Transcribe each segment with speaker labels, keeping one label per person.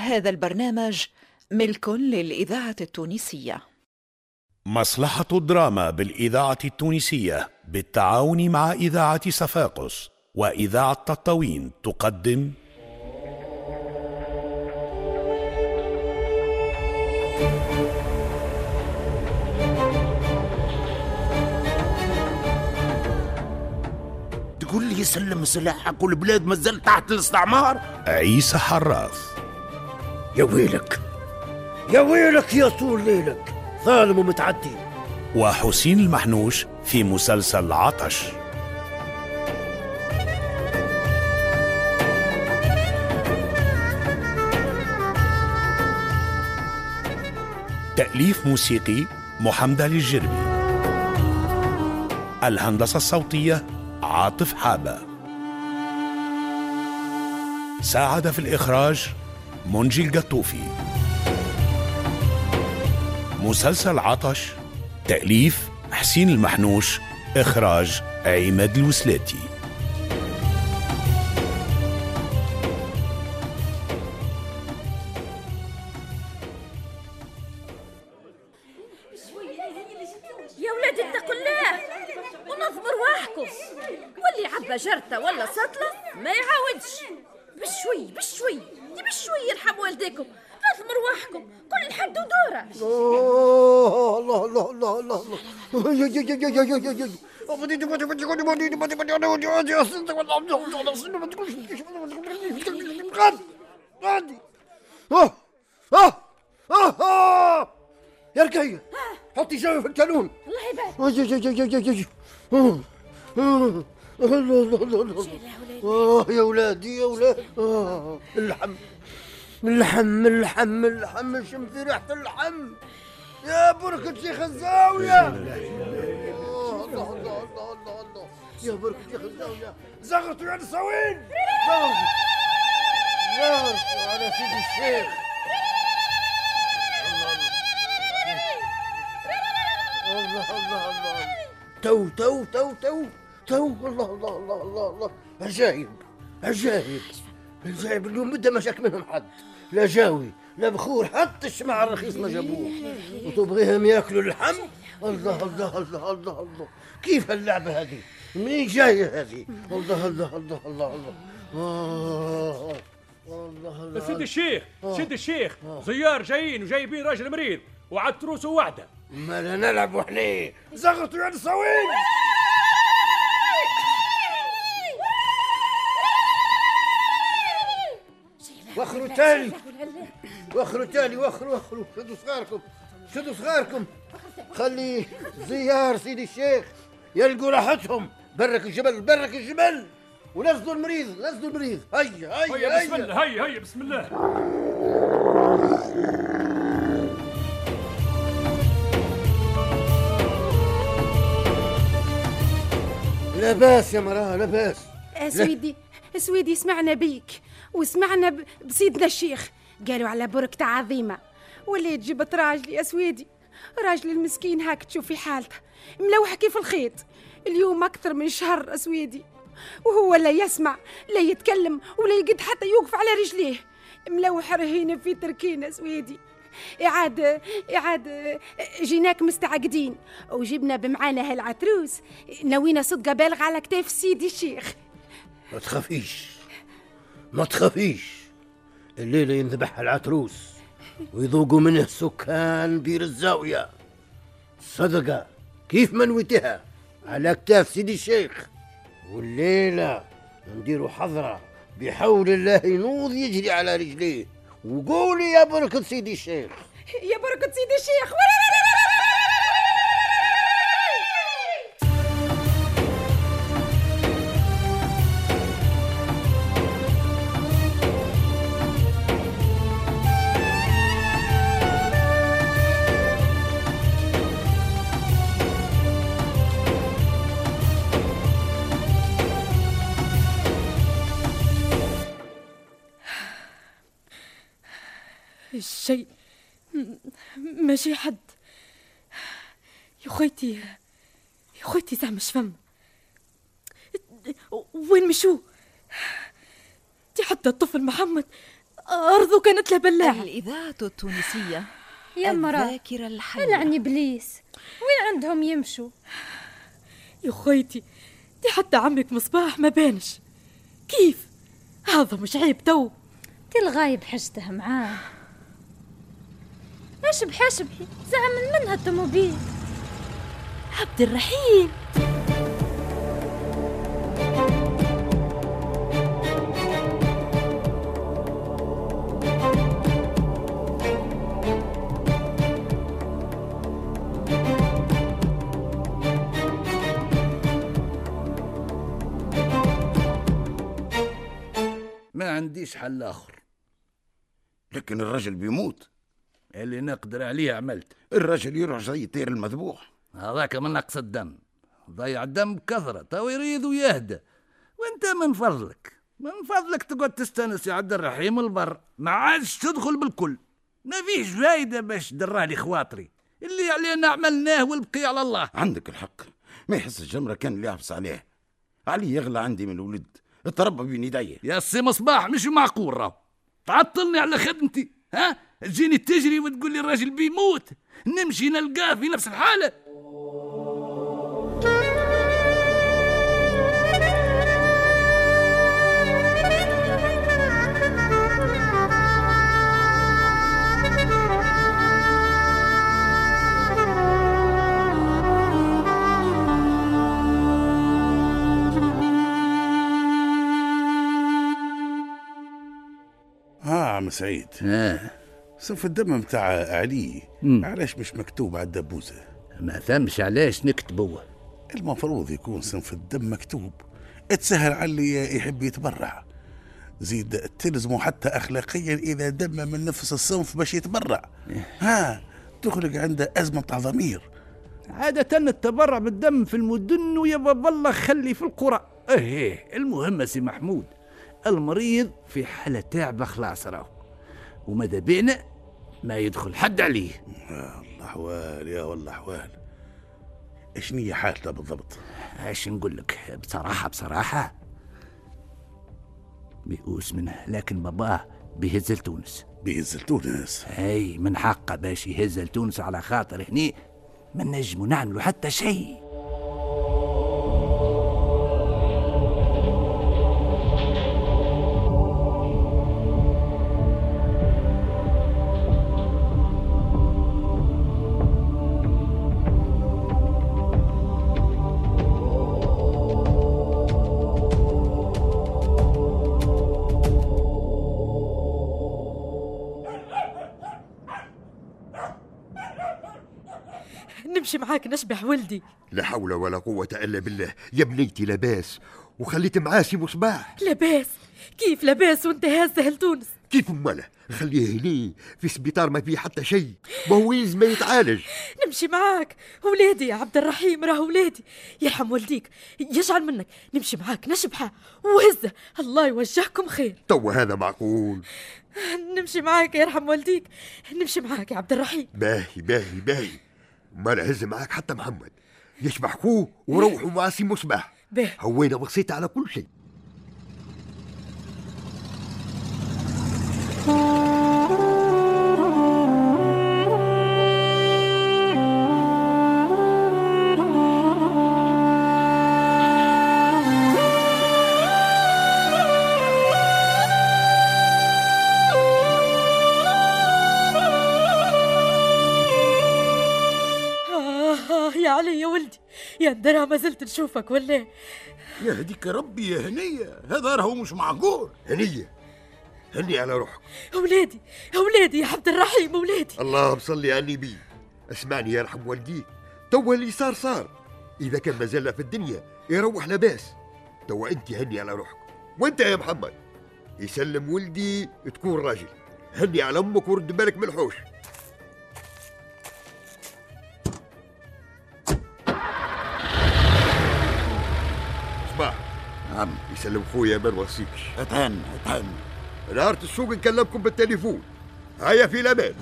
Speaker 1: هذا البرنامج ملك للإذاعة التونسية.
Speaker 2: مصلحة الدراما بالإذاعة التونسية بالتعاون مع إذاعة صفاقس وإذاعة تطاوين تقدم.
Speaker 3: تقول لي سلم سلاحك والبلاد مازال تحت الاستعمار؟
Speaker 2: عيسى حراث.
Speaker 4: يا ويلك يا ويلك يا طول ليلك ظالم ومتعدي.
Speaker 2: وحسين المحنوش في مسلسل عطش. تأليف موسيقي محمد علي الجربي الهندسة الصوتية عاطف حابة. ساعد في الإخراج منجي القطوفي مسلسل عطش تأليف حسين المحنوش إخراج عماد الوسلاتي.
Speaker 5: يا ولادي اتقوا الله! ونظموا رواحكم واللي عبى جرته ولا سطله ما يعاودش! بشوي بشوي! دي بشوي يرحم والديكم نظموا رواحكم كل حد ودوره
Speaker 4: الله الله الله الله الله الله يا يا يا يا يا يا يا آه آه آه آه يا ركية حطي شوي في الكالون
Speaker 5: الله يبارك
Speaker 4: آه، آه، آه، الله الله الله الله آه يا ولادي يا ولاد. آه اللحم اللحم اللحم اللحم شم في ريحة اللحم يا بركة شيخ الزاوية. آه، الله الله الله الله الله. يا بركة شيخ الزاوية. زغرتوا يا نساوين زغرتوا زغرتوا على سيدي الشيخ. الله الله الله. تو تو تو تو. تو الله الله الله الله الله. عجايب عجايب عجايب اليوم بدا ما شاك منهم حد. لا جاوي لا بخور حتى الشمع الرخيص ما جابوه. وتبغيهم يأكلوا اللحم؟ الله الله الله الله الله. كيف اللعبة هذه؟ منين جاية هذه؟ الله الله الله الله الله. آه الله الله.
Speaker 6: سيد الشيخ سيد الشيخ. زيار جايين وجايبين راجل مريض وعد تروسه وحده
Speaker 4: ما نلعب وحنا زغطوا يا نساوين وخروا تالي وخروا تالي وخروا وخروا شدوا صغاركم شدوا صغاركم. خلي زيار سيدي الشيخ يلقوا راحتهم. برك الجبل برك الجبل. ونزلوا المريض نزلوا المريض. هيا هيا
Speaker 6: هيا بسم الله هيا هيا بسم الله.
Speaker 4: لا باس يا مراه لا باس
Speaker 7: سويدي سويدي سمعنا بيك. وسمعنا بسيدنا الشيخ. قالوا على بركة عظيمة. واللي جبت راجلي يا سويدي. راجلي المسكين هاك تشوفي حالته. ملوح كيف الخيط. اليوم أكثر من شهر سويدي. وهو لا يسمع لا يتكلم ولا يقد حتى يوقف على رجليه. ملوح رهينة في تركينا سويدي. إعادة إعادة جيناك مستعقدين. وجبنا بمعانا هالعتروس. نوينا صدقة بالغ على كتاف سيدي الشيخ.
Speaker 4: ما تخافيش. ما تخافيش. الليلة ينذبح العتروس ويذوقوا منه سكان بير الزاوية. صدقة كيف منويتها على كتاف سيدي الشيخ. والليلة نديروا حضرة بحول الله ينوض يجري على رجليه. وقولي يا بركة سيدي الشيخ.
Speaker 7: يا بركة سيدي الشيخ. الشيء م- ماشي حد. يا خويتي يا خويتي زعما شفم. وين مشو؟ دي حتى الطفل محمد
Speaker 8: أرضه كانت له بلاعة.
Speaker 1: الإذاعة التونسية
Speaker 9: يا مرا
Speaker 1: الذاكرة الحية.
Speaker 9: لعن إبليس. وين عندهم يمشوا؟
Speaker 8: يا خيتي دي حتى عمك مصباح ما بانش. كيف؟ هذا مش عيب تو.
Speaker 9: تي الغايب حشته معاه. اشبحي اشبحي زعم منها الطوموبيل.
Speaker 8: عبد الرحيم.
Speaker 10: ما عنديش حل آخر.
Speaker 11: لكن الرجل بيموت.
Speaker 10: اللي نقدر عليه عملت.
Speaker 11: الرجل يروح زي الطير المذبوح.
Speaker 10: هذاك من نقص الدم. ضيع الدم بكثرة تو يريد ويهدى. وانت من فضلك من فضلك تقعد تستانس يا عبد الرحيم البر. ما عادش تدخل بالكل. ما فيش فايدة باش درالي خواطري اللي علينا عملناه والبقي على الله.
Speaker 11: عندك الحق. ما يحس الجمرة كان اللي يحبس عليه. علي يغلى عندي من الولد. اتربى بين يديه
Speaker 10: يا سي مصباح مش معقول راهو. تعطلني على خدمتي ها؟ تجيني تجري وتقول لي الراجل بيموت. نمشي نلقاه في نفس
Speaker 12: عم سعيد.
Speaker 10: آه.
Speaker 12: صف الدم متاع علي. علاش مش مكتوب على الدبوزة
Speaker 10: ما فهمش علاش نكتبوه
Speaker 12: المفروض يكون صنف الدم مكتوب. تسهل على اللي يحب يتبرع. زيد تلزمه حتى اخلاقيا إذا دم من نفس الصنف باش يتبرع. ها تخلق عنده أزمة تاع ضمير.
Speaker 10: عادة التبرع بالدم في المدن ويا باب الله خلي في القرى. إيه المهم سي محمود المريض في حالة تعبة خلاص راهو. وماذا بينا؟ ما يدخل حد عليه.
Speaker 12: يا الله احوال يا والله احوال شنية حالته بالضبط؟
Speaker 10: إيش نقول لك؟ بصراحة بصراحة. ميؤوس منه لكن باباه بيهز لتونس
Speaker 12: بيهز تونس؟
Speaker 10: إي من حقه باش يهز لتونس على خاطر هني ما نجموا نعملوا حتى شيء.
Speaker 8: نمشي معاك نشبح ولدي.
Speaker 13: لا حول ولا قوة إلا بالله. يا بنيتي لاباس وخليت معاه سي مصباح.
Speaker 8: لاباس؟ كيف لاباس وأنت هازة لتونس
Speaker 13: كيف ماله؟ خليه هني في سبيطار ما فيه حتى شيء. ما هو يلزم يتعالج.
Speaker 8: نمشي معاك. ولادي يا عبد الرحيم راه ولادي. يرحم والديك يجعل منك. نمشي معاك نشبحه وهزه. الله يوجهكم خير.
Speaker 13: تو هذا معقول.
Speaker 8: نمشي معاك يرحم والديك. نمشي معاك يا عبد الرحيم.
Speaker 13: باهي باهي باهي. مال هز معاك حتى محمد. يشبح خوه وروحوا مع سي مصباح. هوينا بسيطة على كل شيء.
Speaker 8: يا يا درا ما زلت نشوفك ولا؟
Speaker 14: يهديك ربي يا هنية. هذا راهو مش معقول.
Speaker 13: هنية هني على روحك.
Speaker 8: ولادي ولادي يا عبد الرحيم ولادي
Speaker 13: اللهم صلي على النبي اسمعني يرحم والديك توا اللي صار صار. إذا كان مازال في الدنيا يروح لاباس توا أنت هني على روحك. وأنت يا محمد. يسلم ولدي تكون راجل. هني على أمك ورد بالك من الحوش.
Speaker 11: عم
Speaker 13: يسلم خويا ما نوصيكش.
Speaker 11: أتهنى أتهنى.
Speaker 13: نهار السوق نكلمكم بالتليفون. هيا في الأمان.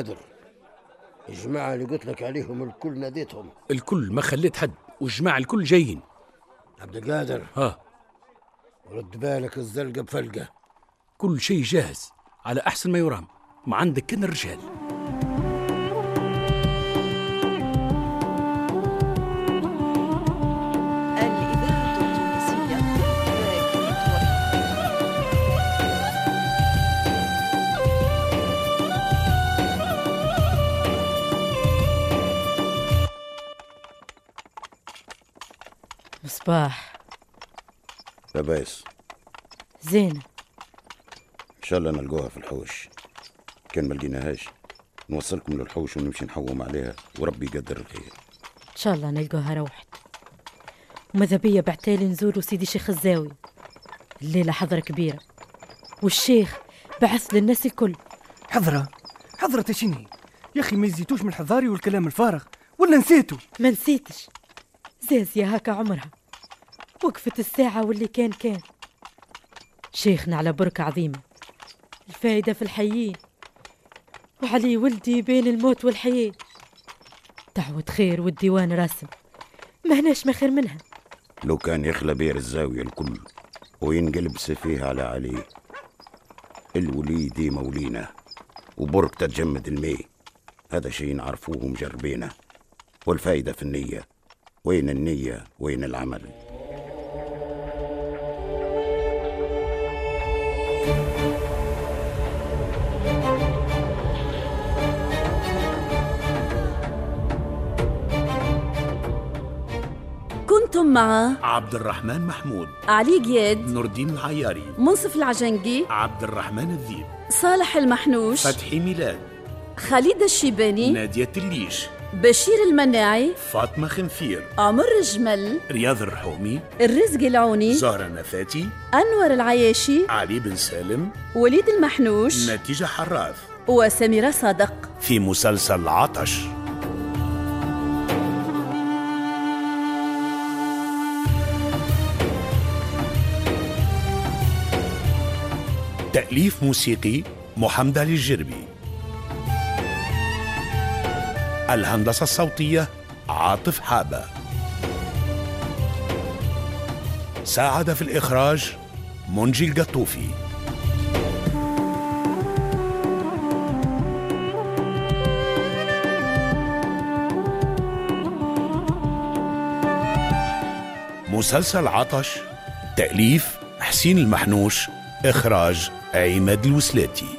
Speaker 4: القادر. الجماعة اللي قلت لك عليهم الكل ناديتهم.
Speaker 15: الكل ما خليت حد. والجماعة الكل جايين.
Speaker 4: عبد القادر.
Speaker 15: ها.
Speaker 4: رد بالك الزلقة بفلقة.
Speaker 15: كل شيء جاهز على أحسن ما يرام. ما عندك كان الرجال.
Speaker 8: مصباح.
Speaker 11: لاباس.
Speaker 8: زينة
Speaker 11: إن شاء الله نلقوها في الحوش. كان ما لقيناهاش. نوصلكم للحوش ونمشي نحوم عليها وربي يقدر الخير.
Speaker 8: إن شاء الله نلقوها روحت. وماذا بيا بعتالي نزوروا سيدي شيخ الزاوي؟ الليلة حضرة كبيرة. والشيخ بعث للناس الكل.
Speaker 16: حضرة؟ حضرة شني يا أخي ما يزيتوش من الحضاري والكلام الفارغ ولا نسيتوا
Speaker 8: ما نسيتش. زازية هكا عمرها. وقفت الساعة واللي كان كان. شيخنا على بركة عظيمة. الفايدة في الحيين وعلي ولدي بين الموت والحياة. دعوة خير والديوان رسم ما هناش ما خير منها.
Speaker 11: لو كان يخلى بير الزاوية الكل وينقلب سفيه على علي. الولي ديما ولينا وبرك تتجمد الماء. هذا شيء نعرفوه مجربينه. والفايدة في النية. وين النية؟ وين العمل؟
Speaker 5: كنتم مع
Speaker 2: عبد الرحمن محمود
Speaker 5: علي قياد
Speaker 2: نور الدين العياري
Speaker 5: منصف العجنقي
Speaker 2: عبد الرحمن الذيب
Speaker 5: صالح المحنوش
Speaker 2: فتحي ميلاد
Speaker 5: خالد الشيباني
Speaker 2: نادية الليش.
Speaker 5: بشير المناعي
Speaker 2: فاطمة خنفير
Speaker 5: عمر الجمل
Speaker 2: رياض الرحومي
Speaker 5: الرزق العوني
Speaker 2: زهرة نفاتي
Speaker 5: أنور العياشي
Speaker 2: علي بن سالم
Speaker 5: وليد المحنوش
Speaker 2: نتيجة حراث.
Speaker 5: وسميرة صادق.
Speaker 2: في مسلسل عطش. تأليف موسيقي محمد علي الجربي. الهندسة الصوتية عاطف حابة. ساعد في الإخراج منجي القطوفي مسلسل عطش تأليف حسين المحنوش إخراج عماد الوسلاتي.